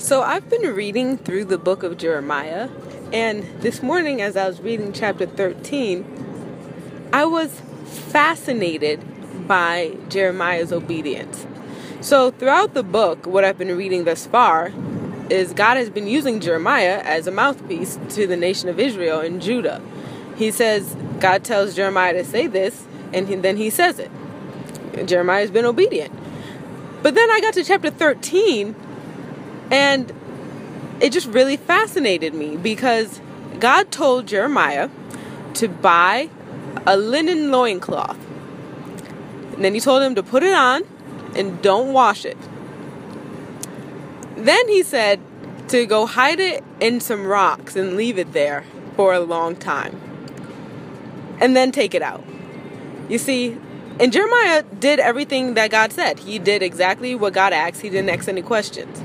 So, I've been reading through the book of Jeremiah, and this morning, as I was reading chapter 13, I was fascinated by Jeremiah's obedience. So, throughout the book, what I've been reading thus far is God has been using Jeremiah as a mouthpiece to the nation of Israel and Judah. He says, God tells Jeremiah to say this, and then he says it. Jeremiah has been obedient. But then I got to chapter 13 and it just really fascinated me because God told Jeremiah to buy a linen loincloth. And then he told him to put it on and don't wash it. Then he said to go hide it in some rocks and leave it there for a long time. And then take it out. You see, and Jeremiah did everything that God said. He did exactly what God asked. He didn't ask any questions.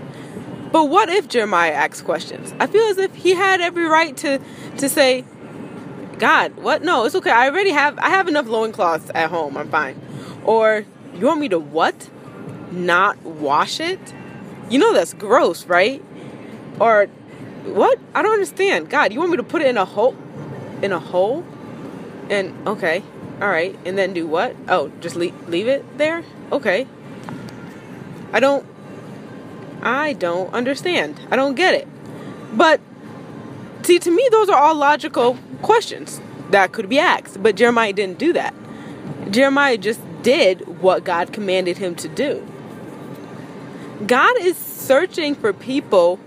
But what if Jeremiah asks questions? I feel as if he had every right to to say, God, what? No, it's okay. I already have I have enough loincloths at home. I'm fine. Or you want me to what? Not wash it? You know that's gross, right? Or what? I don't understand. God, you want me to put it in a hole? In a hole? And okay, all right. And then do what? Oh, just leave, leave it there? Okay. I don't I don't understand. I don't get it. But see, to me, those are all logical questions that could be asked. But Jeremiah didn't do that. Jeremiah just did what God commanded him to do. God is searching for people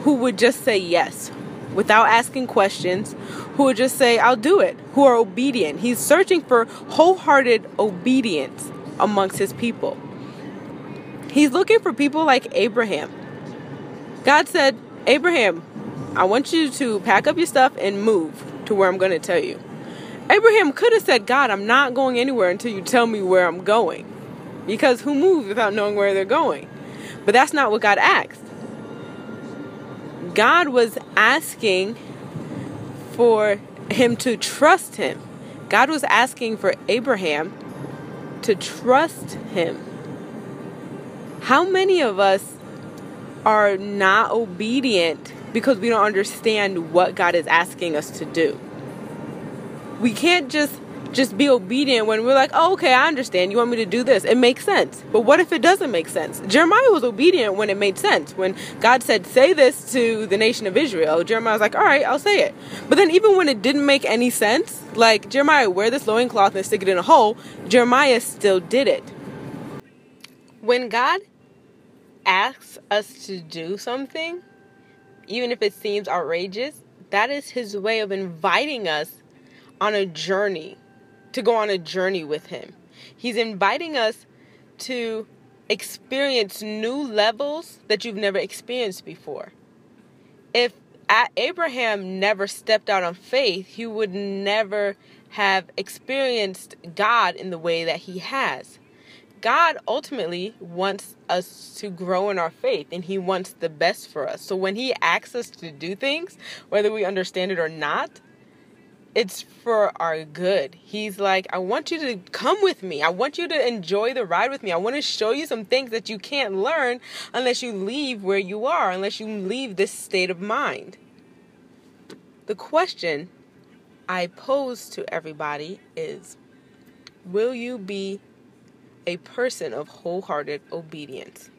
who would just say yes without asking questions, who would just say, I'll do it, who are obedient. He's searching for wholehearted obedience amongst his people. He's looking for people like Abraham. God said, Abraham, I want you to pack up your stuff and move to where I'm going to tell you. Abraham could have said, God, I'm not going anywhere until you tell me where I'm going. Because who moves without knowing where they're going? But that's not what God asked. God was asking for him to trust him. God was asking for Abraham to trust him. How many of us are not obedient because we don't understand what God is asking us to do? We can't just just be obedient when we're like, oh, okay, I understand. You want me to do this. It makes sense. But what if it doesn't make sense? Jeremiah was obedient when it made sense. When God said, say this to the nation of Israel, Jeremiah was like, all right, I'll say it. But then even when it didn't make any sense, like, Jeremiah, wear this loincloth and stick it in a hole, Jeremiah still did it. When God asks us to do something, even if it seems outrageous, that is his way of inviting us on a journey, to go on a journey with him. He's inviting us to experience new levels that you've never experienced before. If Abraham never stepped out on faith, he would never have experienced God in the way that he has. God ultimately wants us to grow in our faith and He wants the best for us. So when He asks us to do things, whether we understand it or not, it's for our good. He's like, I want you to come with me. I want you to enjoy the ride with me. I want to show you some things that you can't learn unless you leave where you are, unless you leave this state of mind. The question I pose to everybody is Will you be a person of wholehearted obedience.